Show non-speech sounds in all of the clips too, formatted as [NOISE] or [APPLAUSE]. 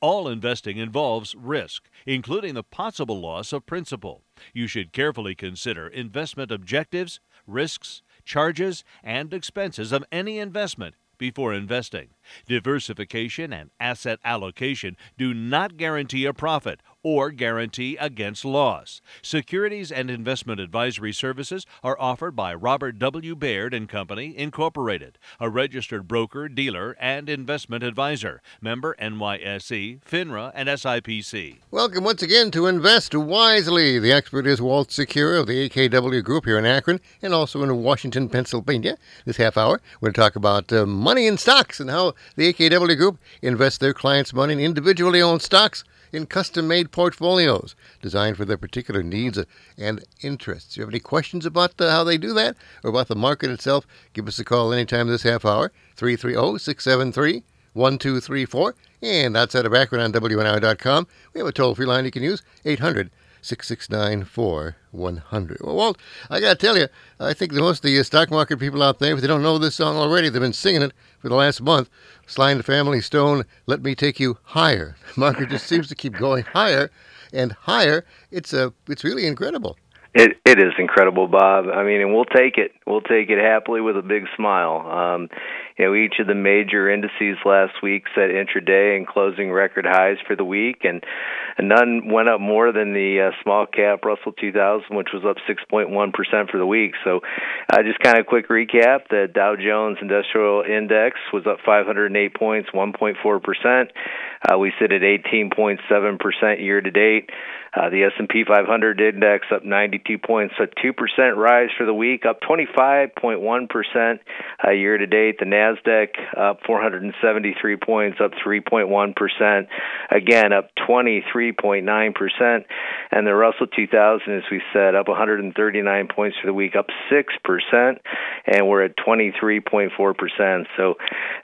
All investing involves risk, including the possible loss of principal. You should carefully consider investment objectives, risks, charges, and expenses of any investment before investing. Diversification and asset allocation do not guarantee a profit or guarantee against loss. Securities and investment advisory services are offered by Robert W. Baird and Company, Incorporated, a registered broker, dealer, and investment advisor. Member NYSE, FINRA, and SIPC. Welcome once again to Invest Wisely. The expert is Walt Sequeira of the AKW Group here in Akron and also in Washington, Pennsylvania. This half hour, we're going to talk about uh, money in stocks and how the AKW Group invests their clients' money in individually owned stocks in custom made portfolios designed for their particular needs and interests. If you have any questions about the, how they do that or about the market itself, give us a call anytime this half hour, 330 673 1234. And outside of Akron on WNIR.com, we have a toll free line you can use, 800 669 4100. Well, Walt, I got to tell you, I think most of the stock market people out there, if they don't know this song already, they've been singing it for the last month. Sly and the Family Stone, Let Me Take You Higher. [LAUGHS] The market just seems to keep going higher and higher. It's, a, it's really incredible. It it is incredible, Bob. I mean, and we'll take it. We'll take it happily with a big smile. Um, you know, each of the major indices last week set intraday and closing record highs for the week, and, and none went up more than the uh, small cap Russell 2000, which was up 6.1 percent for the week. So, uh, just kind of quick recap: the Dow Jones Industrial Index was up 508 points, 1.4 percent. Uh, we sit at 18.7 percent year to date. Uh, the S&P 500 index up 92 points, a 2% rise for the week, up 25.1% uh, year to date. The Nasdaq up 473 points, up 3.1%, again up 23.9%, and the Russell 2000, as we said, up 139 points for the week, up 6%, and we're at 23.4%. So,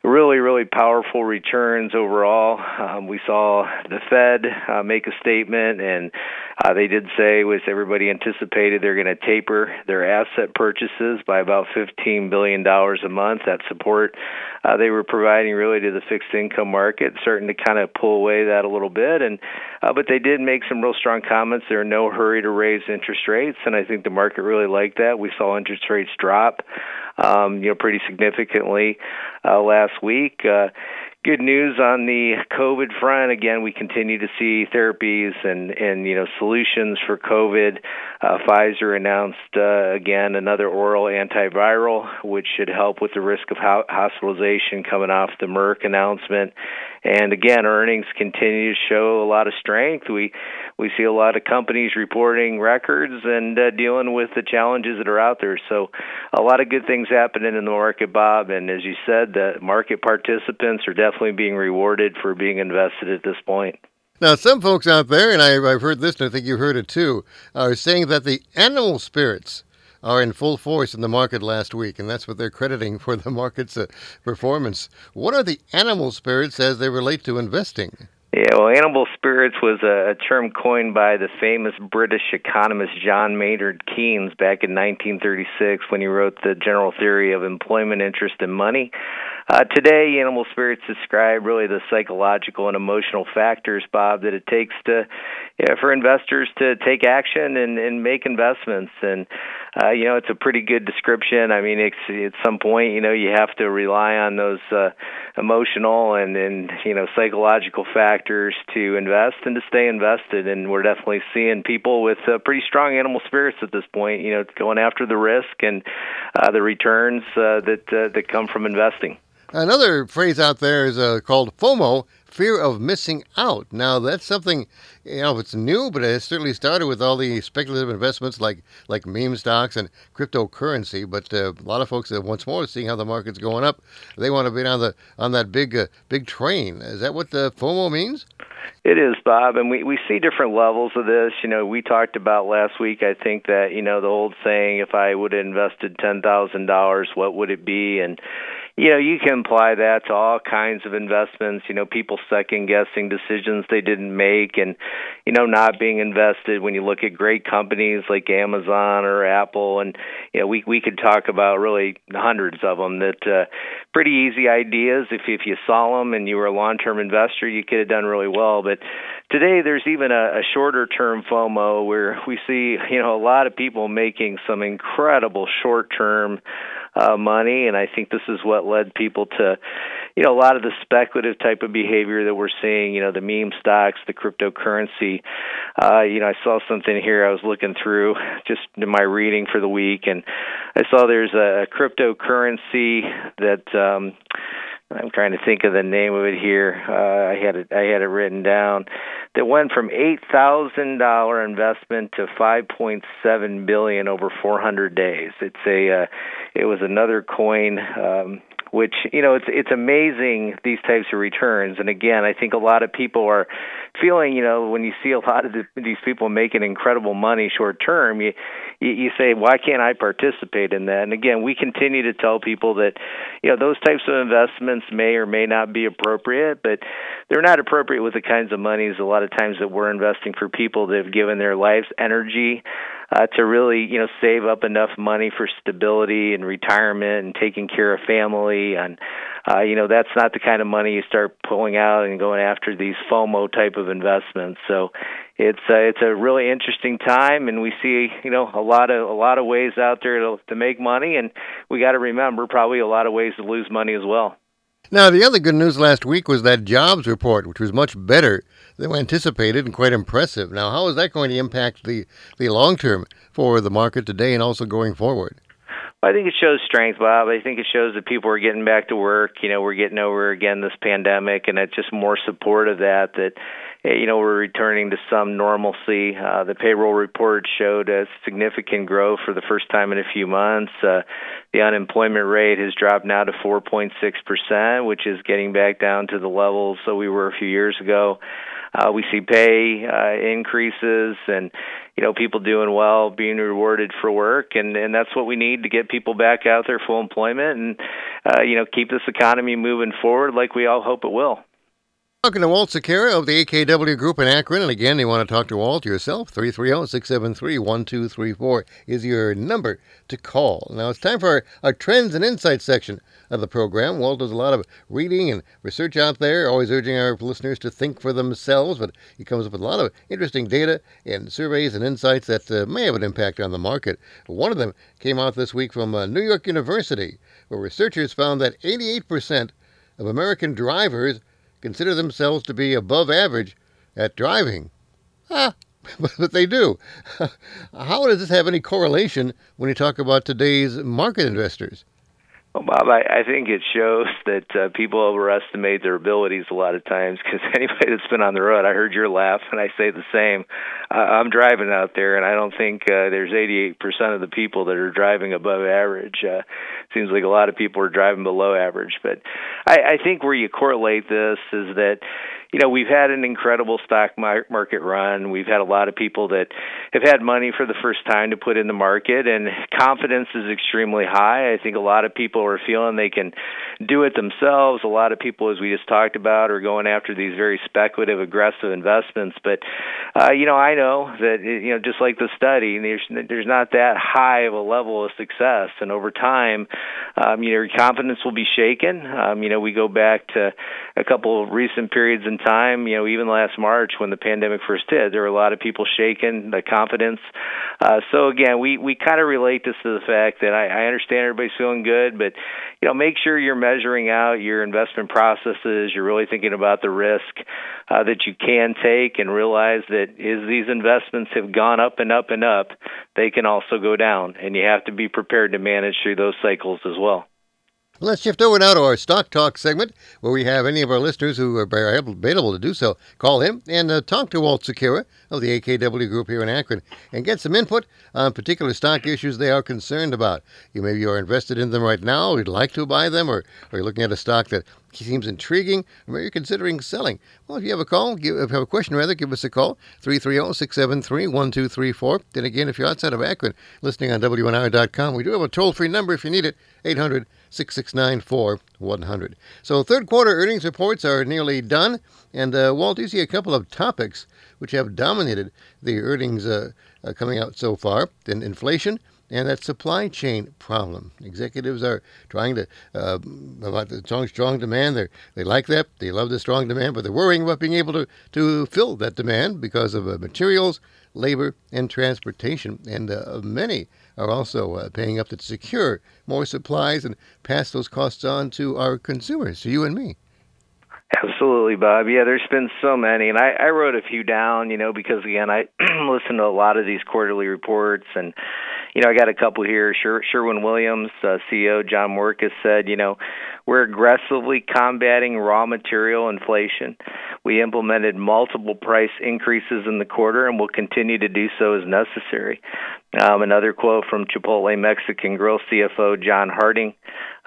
really, really powerful returns overall. Um, we saw the Fed uh, make a statement and uh, they did say, was everybody anticipated they're going to taper their asset purchases by about $15 billion a month. That support uh, they were providing really to the fixed income market, starting to kind of pull away that a little bit. And uh, but they did make some real strong comments. There are no hurry to raise interest rates, and I think the market really liked that. We saw interest rates drop, um, you know, pretty significantly uh, last week. Uh, good news on the COVID front. Again, we continue to see therapies and and you know solutions for COVID. Uh, Pfizer announced uh, again another oral antiviral, which should help with the risk of ho- hospitalization coming off the Merck announcement. And again, earnings continue to show a lot of strength. We we see a lot of companies reporting records and uh, dealing with the challenges that are out there. So, a lot of good things happening in the market, Bob. And as you said, the market participants are definitely being rewarded for being invested at this point. Now, some folks out there, and I've heard this, and I think you've heard it too, are saying that the animal spirits are in full force in the market last week, and that's what they're crediting for the market's uh, performance. What are the animal spirits as they relate to investing? Yeah, well, animal spirits was a, term coined by the famous British economist John Maynard Keynes back in 1936 when he wrote the General Theory of Employment, Interest, and Money. Uh, today, animal spirits describe really the psychological and emotional factors, Bob, that it takes to yeah, for investors to take action and, and make investments. And uh, you know, it's a pretty good description. I mean, it's, at some point, you know, you have to rely on those uh, emotional and and you know psychological factors to invest and to stay invested. And we're definitely seeing people with uh, pretty strong animal spirits at this point. You know, going after the risk and uh, the returns uh, that uh, that come from investing. Another phrase out there is uh, called FOMO, fear of missing out. Now, that's something, you know, it's new, but it certainly started with all the speculative investments like like meme stocks and cryptocurrency. But uh, a lot of folks, uh, once more, seeing how the market's going up, they want to be on the on that big uh, big train. Is that what the FOMO means? It is, Bob, and we we see different levels of this. You know, we talked about last week. I think that you know the old saying, "If I would have invested ten thousand dollars, what would it be?" and you know, you can apply that to all kinds of investments. You know, people second guessing decisions they didn't make, and you know, not being invested. When you look at great companies like Amazon or Apple, and you know, we we could talk about really hundreds of them that uh, pretty easy ideas. If if you saw them and you were a long term investor, you could have done really well. But today, there's even a, a shorter term FOMO where we see you know a lot of people making some incredible short term uh, money, and I think this is what led people to, you know, a lot of the speculative type of behavior that we're seeing. You know, the meme stocks, the cryptocurrency. Uh, you know, I saw something here. I was looking through just in my reading for the week, and I saw there's a cryptocurrency that. Um, I'm trying to think of the name of it here. Uh, I had it. I had it written down. That went from eight thousand dollar investment to five point seven billion over 400 days. It's a. Uh, it was another coin. Um, which you know it's it's amazing these types of returns and again I think a lot of people are feeling you know when you see a lot of the, these people making incredible money short term you you, you say, why can't I participate in that? And again, we continue to tell people that, you know, those types of investments may or may not be appropriate, but they're not appropriate with the kinds of monies a lot of times that we're investing for people that have given their lives energy uh, to really, you know, save up enough money for stability and retirement and taking care of family and uh, you know that's not the kind of money you start pulling out and going after these FOMO type of investments. So it's uh, it's a really interesting time, and we see you know a lot of a lot of ways out there to, to make money, and we got to remember probably a lot of ways to lose money as well. Now, the other good news last week was that jobs report, which was much better than anticipated and quite impressive. Now, how is that going to impact the, the long term for the market today and also going forward? I think it shows strength, Bob. I think it shows that people are getting back to work. You know, we're getting over again this pandemic, and it's just more support of that. That eh, you know we're returning to some normalcy. Uh, the payroll report showed a significant growth for the first time in a few months. Uh, the unemployment rate has dropped now to 4.6 percent, which is getting back down to the levels that we were a few years ago. Uh, we see pay uh, increases and you know people doing well, being rewarded for work, and and that's what we need to get people back out there full employment and uh, you know keep this economy moving forward like we all hope it will. Talking to Walt Sequeira of the AKW Group in Akron. And again, you want to talk to Walt yourself, 330 673 1234 is your number to call. Now it's time for our, our Trends and Insights section of the program. Walt does a lot of reading and research out there, always urging our listeners to think for themselves, but he comes up with a lot of interesting data and surveys and insights that uh, may have an impact on the market. One of them came out this week from uh, New York University, where researchers found that 88% of American drivers consider themselves to be above average at driving. Ah, [LAUGHS] but they do. [LAUGHS] How does this have any correlation when you talk about today's market investors? Well, Bob, I, I think it shows [LAUGHS] that uh, people overestimate their abilities a lot of times because [LAUGHS] anybody that's been on the road, I heard your laugh, and I say the same. Uh, I'm driving out there, and I don't think uh, there's 88% of the people that are driving above average. Uh, seems like a lot of people are driving below average. But I, I think where you correlate this is that you know, we've had an incredible stock market run. We've had a lot of people that have had money for the first time to put in the market, and confidence is extremely high. I think a lot of people are feeling they can do it themselves. A lot of people, as we just talked about, are going after these very speculative, aggressive investments. But uh, you know, I know that you know, just like the study, there's there's not that high of a level of success, and over time, um, you know, your confidence will be shaken. Um, you know, we go back to a couple of recent periods in time, you know, even last March when the pandemic first hit, there were a lot of people shaken, the confidence. Uh, so again, we we kind of relate this to the fact that I, I understand everybody's feeling good, but you know, make sure you're measuring out your investment processes. You're really thinking about the risk uh, that you can take, and realize that as these investments have gone up and up and up, they can also go down, and you have to be prepared to manage through those cycles as well. Let's shift over now to our Stock Talk segment, where we have any of our listeners who are available to do so call him and uh, talk to Walt Sequeira of the AKW Group here in Akron and get some input on particular stock issues they are concerned about. You maybe are invested in them right now, you'd like to buy them, or, or you're looking at a stock that seems intriguing, or you're considering selling. Well, if you have a call, give, if you have a question, rather, give us a call, 330-673-1234. Then again, if you're outside of Akron, listening on WNIR.com, we do have a toll-free number if you need it, 800 669 4100. So, third quarter earnings reports are nearly done. And, uh, Walt, you see a couple of topics which have dominated the earnings uh, uh, coming out so far. Then inflation and that supply chain problem. Executives are trying to uh, about the strong, strong demand. They they like that. They love the strong demand, but they're worrying about being able to to fill that demand because of uh, materials, labor, and transportation. And uh, many are also uh, paying up to secure more supplies and pass those costs on to our consumers, to you and me. Absolutely, Bob. Yeah, there's been so many, and I, I wrote a few down, you know, because again, I [CLEARS THROAT] listen to a lot of these quarterly reports, and you know, I got a couple here. Sher- Sherwin Williams, uh, CEO John Morikis said, you know, we're aggressively combating raw material inflation. We implemented multiple price increases in the quarter, and will continue to do so as necessary. Um, another quote from Chipotle Mexican Grill CFO John Hartung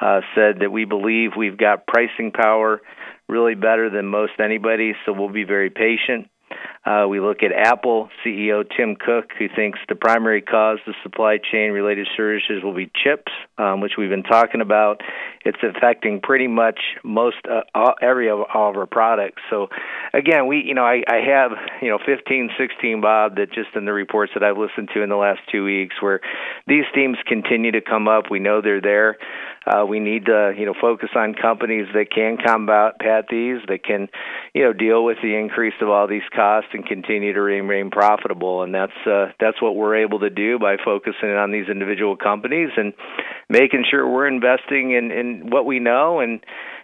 uh, said that we believe we've got pricing power really better than most anybody, so we'll be very patient. Uh, we look at Apple CEO Tim Cook, who thinks the primary cause of supply chain related shortages will be chips, um, which we've been talking about. It's affecting pretty much most uh, all, every of all of our products. So, again, we you know I, I have you know 15, 16, Bob, that just in the reports that I've listened to in the last two weeks, where these themes continue to come up. We know they're there. Uh, we need to, you know, focus on companies that can combat these, that can, you know, deal with the increase of all these costs and continue to remain profitable. And that's uh, that's what we're able to do by focusing on these individual companies and making sure we're investing in, in what we know and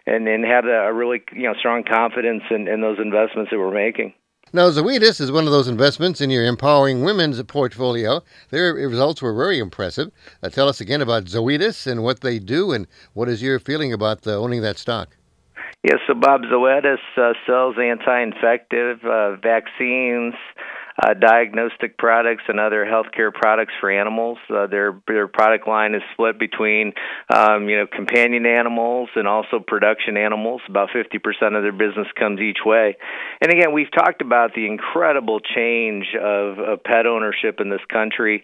and and have a really you know strong confidence in, in those investments that we're making. Now, Zoetis is one of those investments in your empowering women's portfolio. Their results were very impressive. Uh, tell us again about Zoetis and what they do, and what is your feeling about uh, owning that stock? Yes, so Bob Zoetis uh, sells anti-infective uh, vaccines, uh, diagnostic products and other healthcare products for animals. Uh, their their product line is split between um, you know companion animals and also production animals. About 50% of their business comes each way. And again, we've talked about the incredible change of, of pet ownership in this country.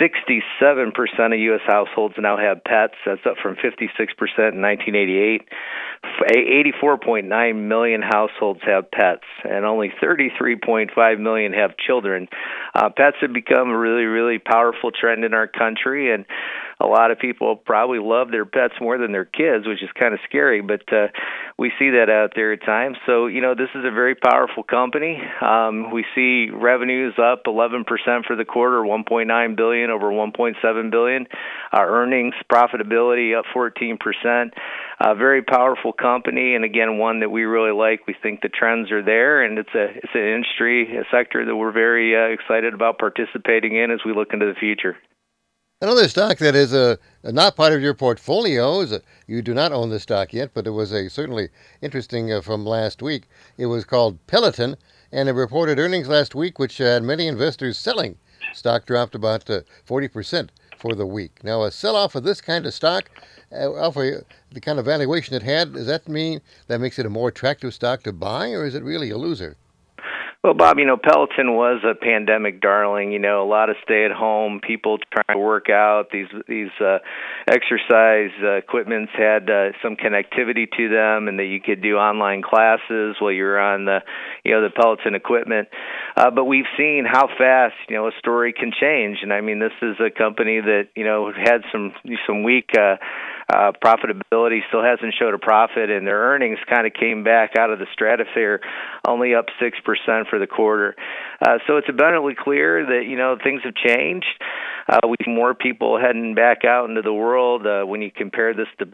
67% of U.S. households now have pets. That's up from 56% in 1988. 84.9 million households have pets, and only 33.5 million have children. Uh, pets have become a really, really powerful trend in our country, and a lot of people probably love their pets more than their kids, which is kind of scary, but uh, we see that out there at times. So, you know, this is a very powerful company. Um, we see revenues up 11% for the quarter, 1.9 billion over 1.7 billion. Our earnings profitability up 14%. A very powerful company, and again, one that we really like. We think the trends are there, and it's a it's an industry, a sector that we're very uh, excited about participating in as we look into the future. Another stock that is a, a not part of your portfolio is a, you do not own the stock yet, but it was a certainly interesting uh, from last week. It was called Peloton, and it reported earnings last week, which had many investors selling. Stock dropped about uh, forty percent for the week. Now, a sell-off of this kind of stock, uh, off of the kind of valuation it had, does that mean that makes it a more attractive stock to buy, or is it really a loser? Well, Bob, you know, Peloton was a pandemic darling. You know, a lot of stay-at-home people trying to work out. These these uh, exercise uh, equipments had uh, some connectivity to them, and that you could do online classes while you're on the, you know, the Peloton equipment. Uh, but we've seen how fast, you know, a story can change. And I mean, this is a company that you know had some some weak. Uh, uh, profitability still hasn't showed a profit, and their earnings kind of came back out of the stratosphere, only up six percent for the quarter. Uh, so it's abundantly clear that you know things have changed. Uh, we see more people heading back out into the world. Uh, when you compare this to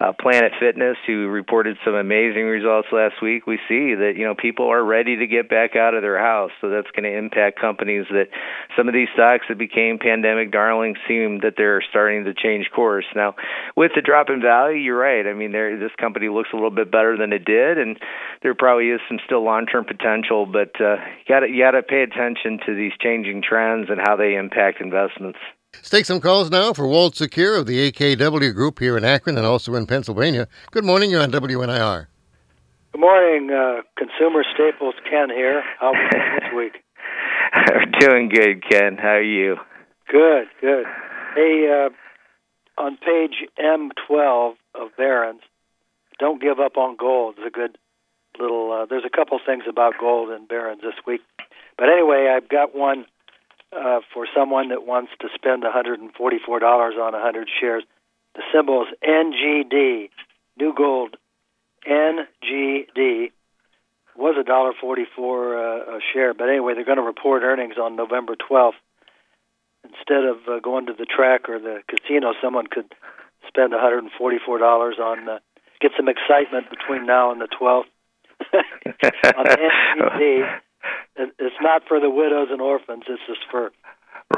uh, Planet Fitness, who reported some amazing results last week, we see that you know people are ready to get back out of their house. So that's going to impact companies that some of these stocks that became pandemic darlings seem that they're starting to change course. Now, with the drop in value, you're right. I mean, there this company looks a little bit better than it did, and there probably is some still long-term potential. But uh, you got you got to pay attention to these changing trends and how they impact investments. Let's take some calls now for Walt Sequeira of the AKW Group here in Akron and also in Pennsylvania. Good morning. You're on WNIR. Good morning, uh, Consumer Staples. Ken here. How are you this [LAUGHS] week? Doing good, Ken. How are you? Good, good. Hey, uh, on page M12 of Barron's, don't give up on gold. It's a good little. Uh, there's a couple things about gold in Barron's this week, but anyway, I've got one uh, for someone that wants to spend $144 on 100 shares. The symbol is NGD, New Gold, NGD. Was a dollar forty-four uh, a share, but anyway, they're going to report earnings on November 12th. Instead of uh, going to the track or the casino, someone could spend $144 on uh, get some excitement between now and the 12th. [LAUGHS] on the NGD, [LAUGHS] it's not for the widows and orphans. It's just for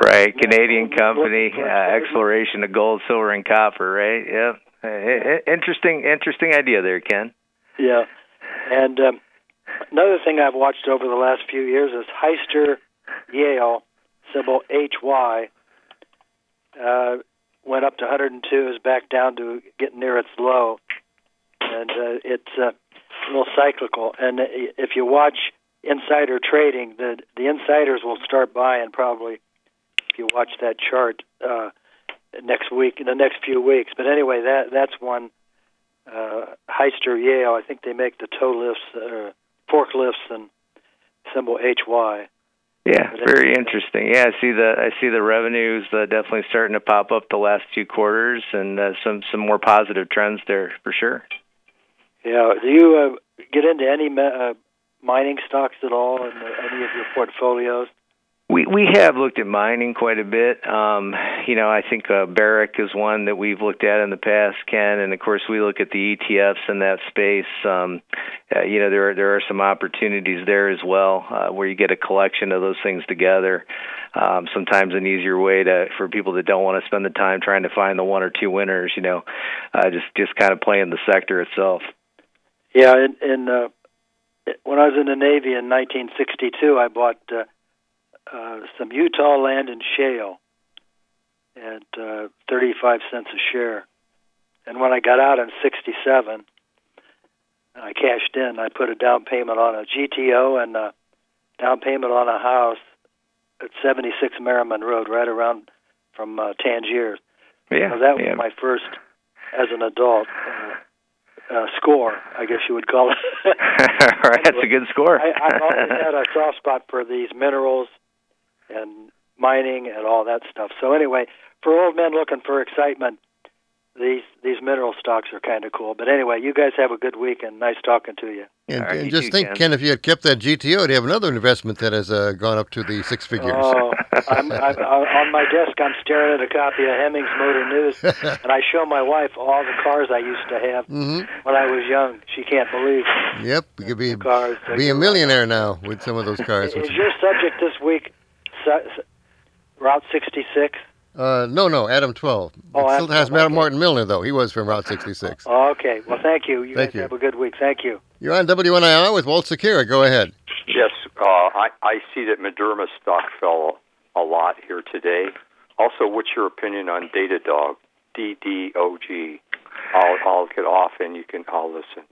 right Canadian company uh, exploration of gold, silver, and copper. Right? Yeah. Interesting, interesting idea there, Ken. Yeah, and um, another thing I've watched over the last few years is Hyster Yale, symbol HY, uh, went up to 102, is back down to getting near its low, and uh, it's uh, a little cyclical. And if you watch insider trading, the the insiders will start buying probably if you watch that chart uh, next week, in the next few weeks. But anyway, that that's one. Uh, Hyster Yale, I think they make the tow lifts, uh, forklifts, and symbol HY. Yeah, very interesting. Yeah, I see the I see the revenues uh, definitely starting to pop up the last two quarters, and uh, some some more positive trends there for sure. Yeah, do you uh, get into any uh, mining stocks at all in the, any of your portfolios? We we have looked at mining quite a bit. Um, you know, I think uh, Barrick is one that we've looked at in the past, Ken, and of course we look at the ETFs in that space. Um, uh, you know, there are, there are some opportunities there as well, uh, where you get a collection of those things together. Um, sometimes an easier way to for people that don't want to spend the time trying to find the one or two winners. You know, uh, just just kind of playing the sector itself. Yeah, and, and uh, when I was in the Navy in 1962, I bought. Uh, uh, some Utah land and shale at uh, 35 cents a share. And when I got out in 67, I cashed in. I put a down payment on a GTO and a down payment on a house at 76 Merriman Road, right around from uh, Tangiers. Yeah, so that was yeah. my first, as an adult, uh, uh, score, I guess you would call it. right, [LAUGHS] that's a good score. I, I've always had a soft spot for these minerals and mining and all that stuff. So anyway, for old men looking for excitement, these these mineral stocks are kind of cool. But anyway, you guys have a good week and nice talking to you. And, All right, and you just too, think, Ken. Ken. if you had kept that GTO, you'd have another investment that has uh, gone up to the six figures. Oh, [LAUGHS] I'm, I'm, on my desk. I'm staring at a copy of Hemmings Motor News, [LAUGHS] and I show my wife all the cars I used to have hmm when I was young. She can't believe Yep, you could be cars. be a millionaire now with some of those [LAUGHS] cars. Is your subject this week su- su- Route 66? Uh, no, no, Adam 12. Oh, it still Adam has 12, okay. Martin Milner, though. He was from Route 66. Oh, okay. Well, thank you. You Thank guys you. have a good week. Thank you. You're on WNIR with Walt Sequeira. Go ahead. Yes, uh, I, I see that Moderna stock fell a lot here today. Also, what's your opinion on Datadog? D D O G. I'll I'll get off and you can I'll listen.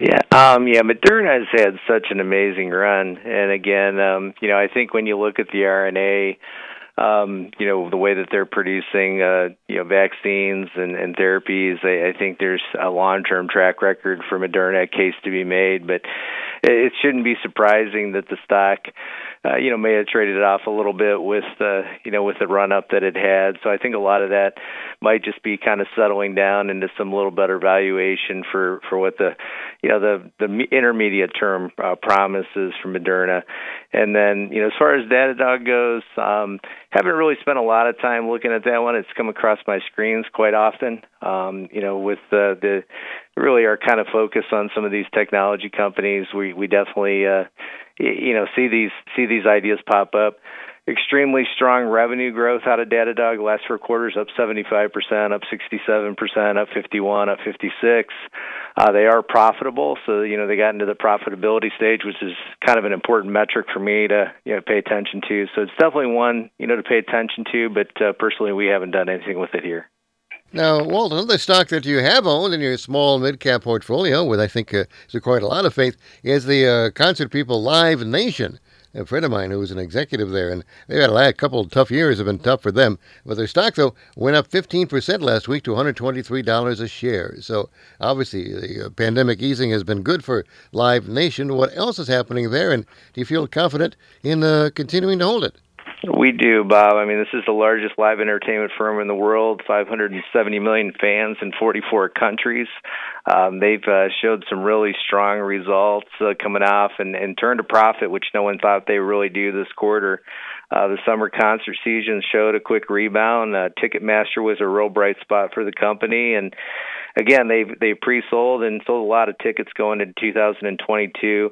Yeah, um, yeah. Moderna has had such an amazing run, and again, um, you know, I think when you look at the RNA, um, you know, the way that they're producing, uh, you know, vaccines and, and therapies, I, I think there's a long-term track record for Moderna, case to be made, but it, it shouldn't be surprising that the stock, uh, you know, may have traded it off a little bit with the, you know, with the run-up that it had. So I think a lot of that might just be kind of settling down into some little better valuation for for what the, you know, the the intermediate term uh, promises from Moderna. And then, you know, as far as Datadog goes, um, haven't really spent a lot of time looking at that one. It's come across my screens quite often. Um, you know, with the the really are kind of focused on some of these technology companies, we we definitely uh, you know see these see these ideas pop up. Extremely strong revenue growth out of Datadog. Last four quarters up 75%, up 67%, up 51, up 56. Uh, they are profitable, so you know they got into the profitability stage, which is kind of an important metric for me to you know pay attention to. So it's definitely one you know to pay attention to. But uh, personally, we haven't done anything with it here. Now, Walt, another stock that you have owned in your small mid cap portfolio, with I think uh, is quite a lot of faith, is the uh, Concert People Live Nation. A friend of mine who was an executive there, and they've had a couple of tough years, have been tough for them. But their stock, though, went up 15% last week to $123 a share. So obviously, the uh, pandemic easing has been good for Live Nation. What else is happening there, and do you feel confident in uh, continuing to hold it? We do, Bob. I mean, this is the largest live entertainment firm in the world, 570 million fans in 44 countries. Um, they've uh, showed some really strong results uh, coming off and, and turned a profit, which no one thought they really do this quarter. Uh, the summer concert season showed a quick rebound. Uh, Ticketmaster was a real bright spot for the company, and again, they've they pre-sold and sold a lot of tickets going into 2022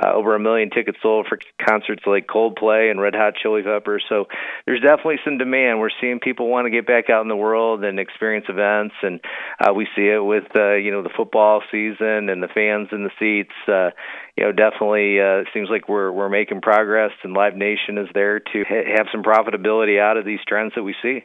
uh, over a million tickets sold for concerts like Coldplay and Red Hot Chili Peppers. So there's definitely some demand. We're seeing people want to get back out in the world and experience events, and uh, we see it with uh, you know the football season and the fans in the seats. Uh, you know, definitely uh, seems like we're we're making progress, and Live Nation is there to ha- have some profitability out of these trends that we see.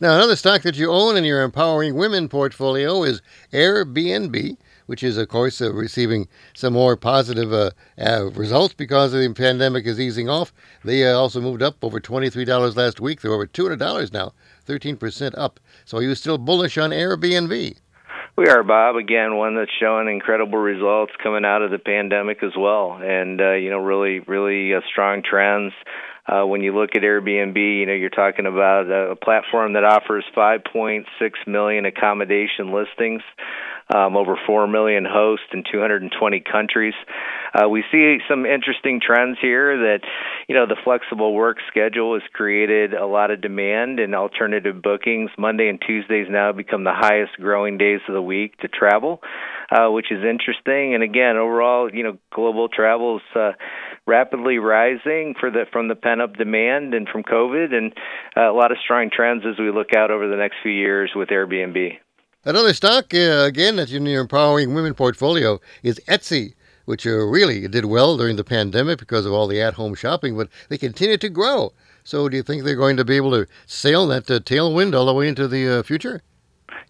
Now, another stock that you own in your Empowering Women portfolio is Airbnb which is, of course, uh, receiving some more positive uh, uh, results because the pandemic is easing off. They uh, also moved up over $23 last week. They're over $200 now, 13% up. So are you still bullish on Airbnb? We are, Bob. Again, one that's showing incredible results coming out of the pandemic as well, and uh, you know, really, really uh, strong trends. Uh, when you look at Airbnb, you know you're talking about a platform that offers 5.6 million accommodation listings um, over 4 million hosts in 220 countries. Uh, we see some interesting trends here that, you know, the flexible work schedule has created a lot of demand and alternative bookings. Monday and Tuesdays now become the highest growing days of the week to travel, uh, which is interesting. And again, overall, you know, global travel is uh, rapidly rising for the from the pent up demand and from COVID, and uh, a lot of strong trends as we look out over the next few years with Airbnb. Another stock, uh, again, that's in your empowering women portfolio is Etsy, which uh, really did well during the pandemic because of all the at home shopping, but they continue to grow. So, do you think they're going to be able to sail that uh, tailwind all the way into the uh, future?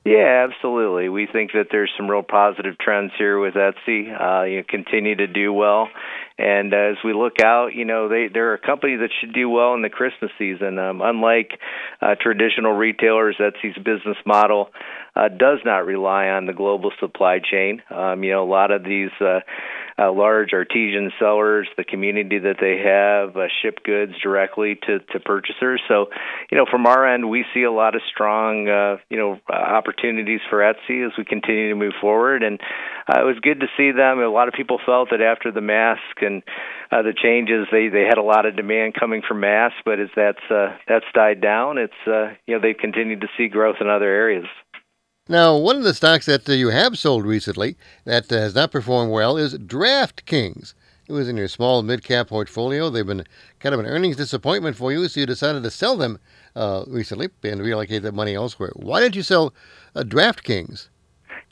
Yeah, absolutely. We think that there's some real positive trends here with Etsy. Uh, you continue to do well, and as we look out, you know, they they're a company that should do well in the Christmas season. Um, unlike uh, traditional retailers, Etsy's business model uh, does not rely on the global supply chain. Um, you know, a lot of these uh, uh, large artesian sellers, the community that they have, uh, ship goods directly to, to purchasers. So, you know, from our end, we see a lot of strong, uh, you know, opportunities for Etsy as we continue to move forward. And uh, it was good to see them. A lot of people felt that after the mask and uh, the changes, they they had a lot of demand coming from masks. But as that's uh, that's died down, it's uh, you know they've continued to see growth in other areas. Now, one of the stocks that uh, you have sold recently that uh, has not performed well is DraftKings. It was in your small mid cap portfolio. They've been kind of an earnings disappointment for you, so you decided to sell them uh, recently and reallocate that money elsewhere. Why did you sell uh, DraftKings?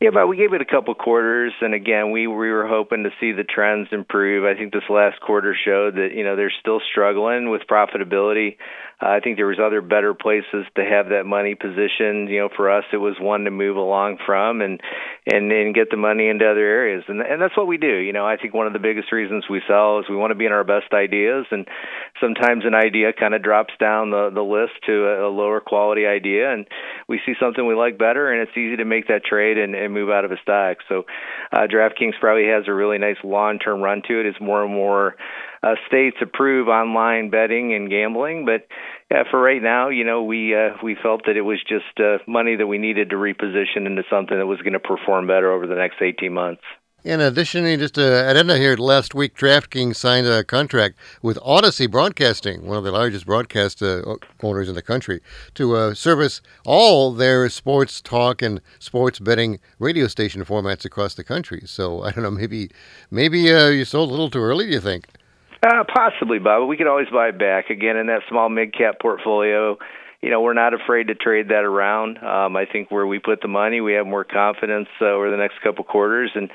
Yeah, but we gave it a couple quarters, and again, we we were hoping to see the trends improve. I think this last quarter showed that you know they're still struggling with profitability. Uh, I think there was other better places to have that money positioned. You know, for us, it was one to move along from and and and get the money into other areas, and and that's what we do. You know, I think one of the biggest reasons we sell is we want to be in our best ideas, and sometimes an idea kind of drops down the the list to a, a lower quality idea, and we see something we like better, and it's easy to make that trade and, and move out of a stock. So, uh, DraftKings probably has a really nice long term run to it. It's more and more uh, states approve online betting and gambling, but for right now, you know, we uh, we felt that it was just uh, money that we needed to reposition into something that was going to perform better over the next 18 months. In addition, just uh, addenda here last week, DraftKings signed a contract with Audacy Broadcasting, one of the largest broadcast uh, owners in the country, to uh, service all their sports talk and sports betting radio station formats across the country. So I don't know, maybe maybe uh, you sold a little too early. Do you think? Uh, possibly, Bob. We could always buy back again in that small mid cap portfolio. you know, we're not afraid to trade that around. Um, I think where we put the money, we have more confidence uh, over the next couple quarters. And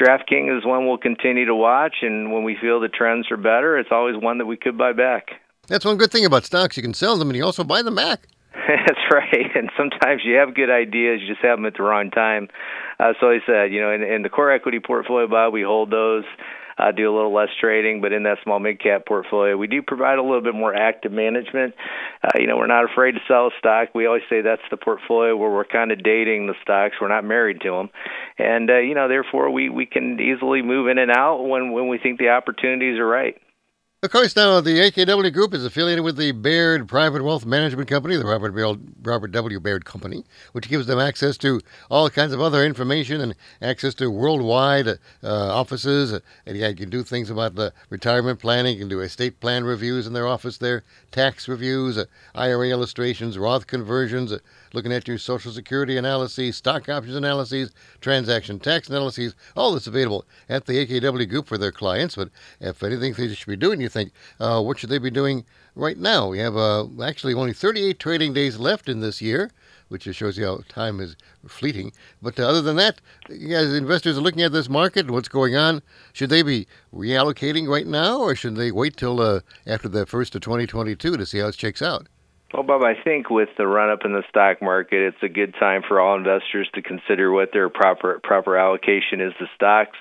DraftKings is one we'll continue to watch. And when we feel the trends are better, it's always one that we could buy back. That's one good thing about stocks. You can sell them and you also buy them back. [LAUGHS] That's right. And sometimes you have good ideas, you just have them at the wrong time. Uh, so I said, you know, in, in the core equity portfolio, Bob, we hold those. Uh, do a little less trading, but in that small mid cap portfolio, we do provide a little bit more active management. Uh, you know, we're not afraid to sell a stock. We always say that's the portfolio where we're kind of dating the stocks. We're not married to them, and uh, you know, therefore, we we can easily move in and out when when we think the opportunities are right. Of course, now the AKW Group is affiliated with the Baird Private Wealth Management Company, the Robert, Robert W. Baird Company, which gives them access to all kinds of other information and access to worldwide uh, offices. And you can do things about the retirement planning. You can do estate plan reviews in their office there, tax reviews, uh, IRA illustrations, Roth conversions, uh, looking at your Social Security analyses, stock options analyses, transaction tax analyses. All this available at the AKW Group for their clients. But if anything they should be doing, you think, uh, what should they be doing right now? We have uh, actually only 38 trading days left in this year, which just shows you how time is fleeting. But uh, other than that, you guys, investors are looking at this market and what's going on. Should they be reallocating right now, or should they wait till uh, after the first of 2022 to see how it shakes out? Well, Bob, I think with the run up in the stock market, it's a good time for all investors to consider what their proper proper allocation is to stocks.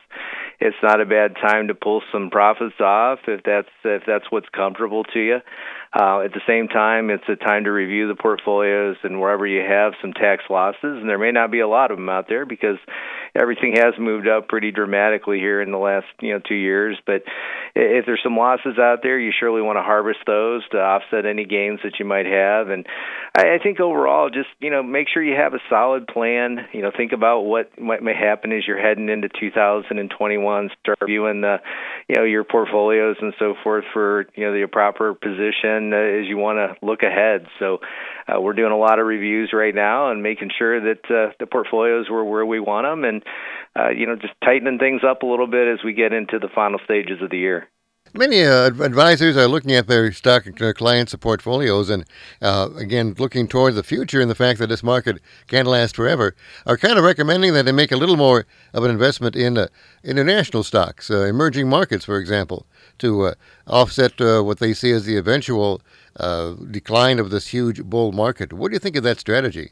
It's not a bad time to pull some profits off if that's if that's what's comfortable to you. Uh, at the same time, it's a time to review the portfolios and wherever you have some tax losses, and there may not be a lot of them out there because everything has moved up pretty dramatically here in the last you know two years. But if there's some losses out there, you surely want to harvest those to offset any gains that you might have. And I, I think overall, just you know, make sure you have a solid plan. You know, think about what might may happen as you're heading into 2021. Start reviewing the you know your portfolios and so forth for you know the proper position uh, as you want to look ahead. So uh, we're doing a lot of reviews right now and making sure that uh, the portfolios were where we want them, and uh, you know just tightening things up a little bit as we get into the final stages of the year. Many uh, advisors are looking at their stock uh, clients' portfolios and, uh, again, looking toward the future and the fact that this market can't last forever, are kind of recommending that they make a little more of an investment in uh, international stocks, uh, emerging markets, for example, to uh, offset what they see as the eventual decline of this huge bull market. What do you think of that strategy?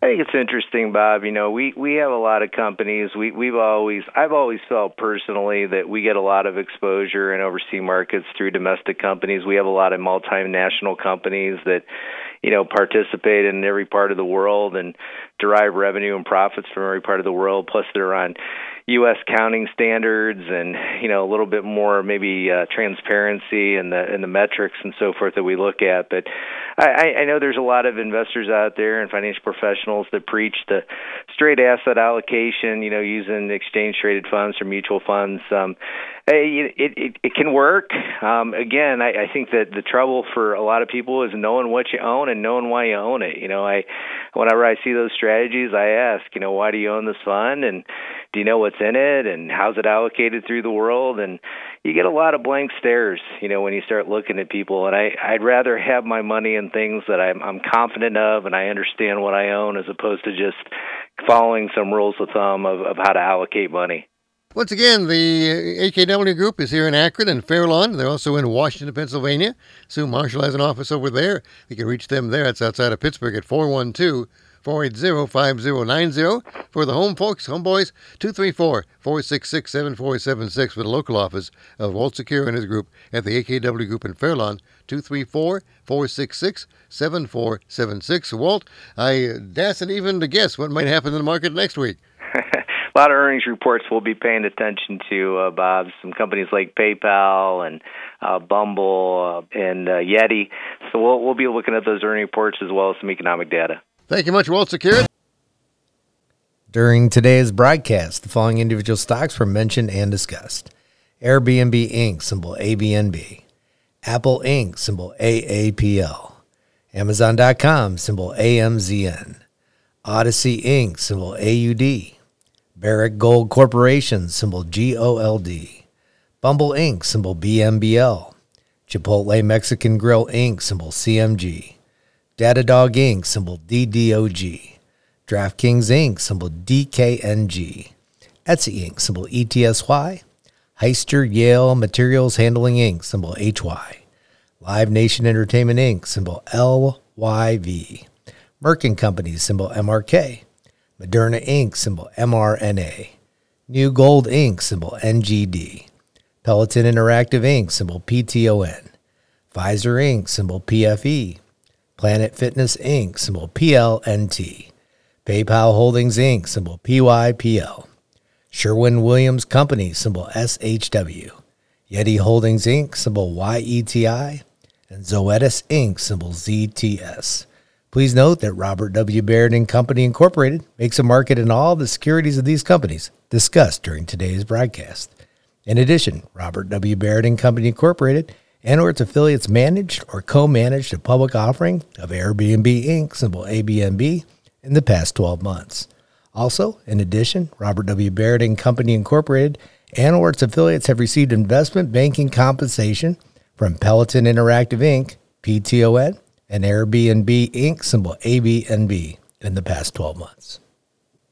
I think it's interesting, Bob. You know, we we have a lot of companies. We we've always I've always felt personally that we get a lot of exposure in overseas markets through domestic companies. We have a lot of multinational companies that you know participate in every part of the world and derive revenue and profits from every part of the world. Plus, they're on U.S. counting standards and you know a little bit more maybe uh, transparency and the and the metrics and so forth that we look at. But I, I know there's a lot of investors out there and financial professionals that preach the straight asset allocation. You know, using exchange traded funds or mutual funds. Um, it, it it can work. Um, again, I, I think that the trouble for a lot of people is knowing what you own and knowing why you own it. You know, I whenever I see those strategies, I ask, you know, why do you own this fund and you know what's in it and how's it allocated through the world and you get a lot of blank stares you know when you start looking at people and i i'd rather have my money in things that i'm i'm confident of and i understand what i own as opposed to just following some rules of thumb of, of how to allocate money once again, the AKW Group is here in Akron and Fairlawn. They're also in Washington, Pennsylvania. Sue Marshall has an office over there. You can reach them there. It's outside of Pittsburgh at 412 480-5090. For the home folks, homeboys, 234-466-7476 for the local office of Walt Sequeira and his group at the AKW Group in Fairlawn, 234-466-7476. Walt, I dasn't even to guess what might happen in the market next week. a lot of earnings reports we'll be paying attention to, uh, Bob. Some companies like PayPal and uh, Bumble uh, and uh, Yeti. So we'll we'll be looking at those earning reports as well as some economic data. Thank you much, Walt Sequeira. During today's broadcast, the following individual stocks were mentioned and discussed Airbnb Inc., symbol ABNB, Apple Inc., symbol AAPL, Amazon.com, symbol AMZN, Audacy Inc., symbol AUD, Barrick Gold Corporation, symbol GOLD, Bumble Inc., symbol BMBL, Chipotle Mexican Grill Inc., symbol CMG. Datadog Inc., symbol DDOG. DraftKings Inc., symbol DKNG. Etsy Inc., symbol ETSY. Hyster Yale Materials Handling Inc., symbol HY. Live Nation Entertainment Inc., symbol LYV. Merck & Company, symbol MRK. Moderna Inc., symbol mRNA. New Gold Inc., symbol NGD. Peloton Interactive Inc., symbol PTON. Pfizer Inc., symbol PFE. Planet Fitness Inc., symbol PLNT. PayPal Holdings Inc., symbol PYPL. Sherwin Williams Company, symbol SHW. Yeti Holdings Inc., symbol YETI. And Zoetis Inc., symbol ZTS. Please note that Robert W. Baird and Company Incorporated makes a market in all the securities of these companies discussed during today's broadcast. In addition, Robert W. Baird and Company Incorporated and or its affiliates managed or co-managed a public offering of Airbnb Inc., symbol ABNB, in the past 12 months. Also, in addition, Robert W. Baird and Company Incorporated and or its affiliates have received investment banking compensation from Peloton Interactive Inc., PTON, and Airbnb Inc., symbol ABNB, in the past 12 months.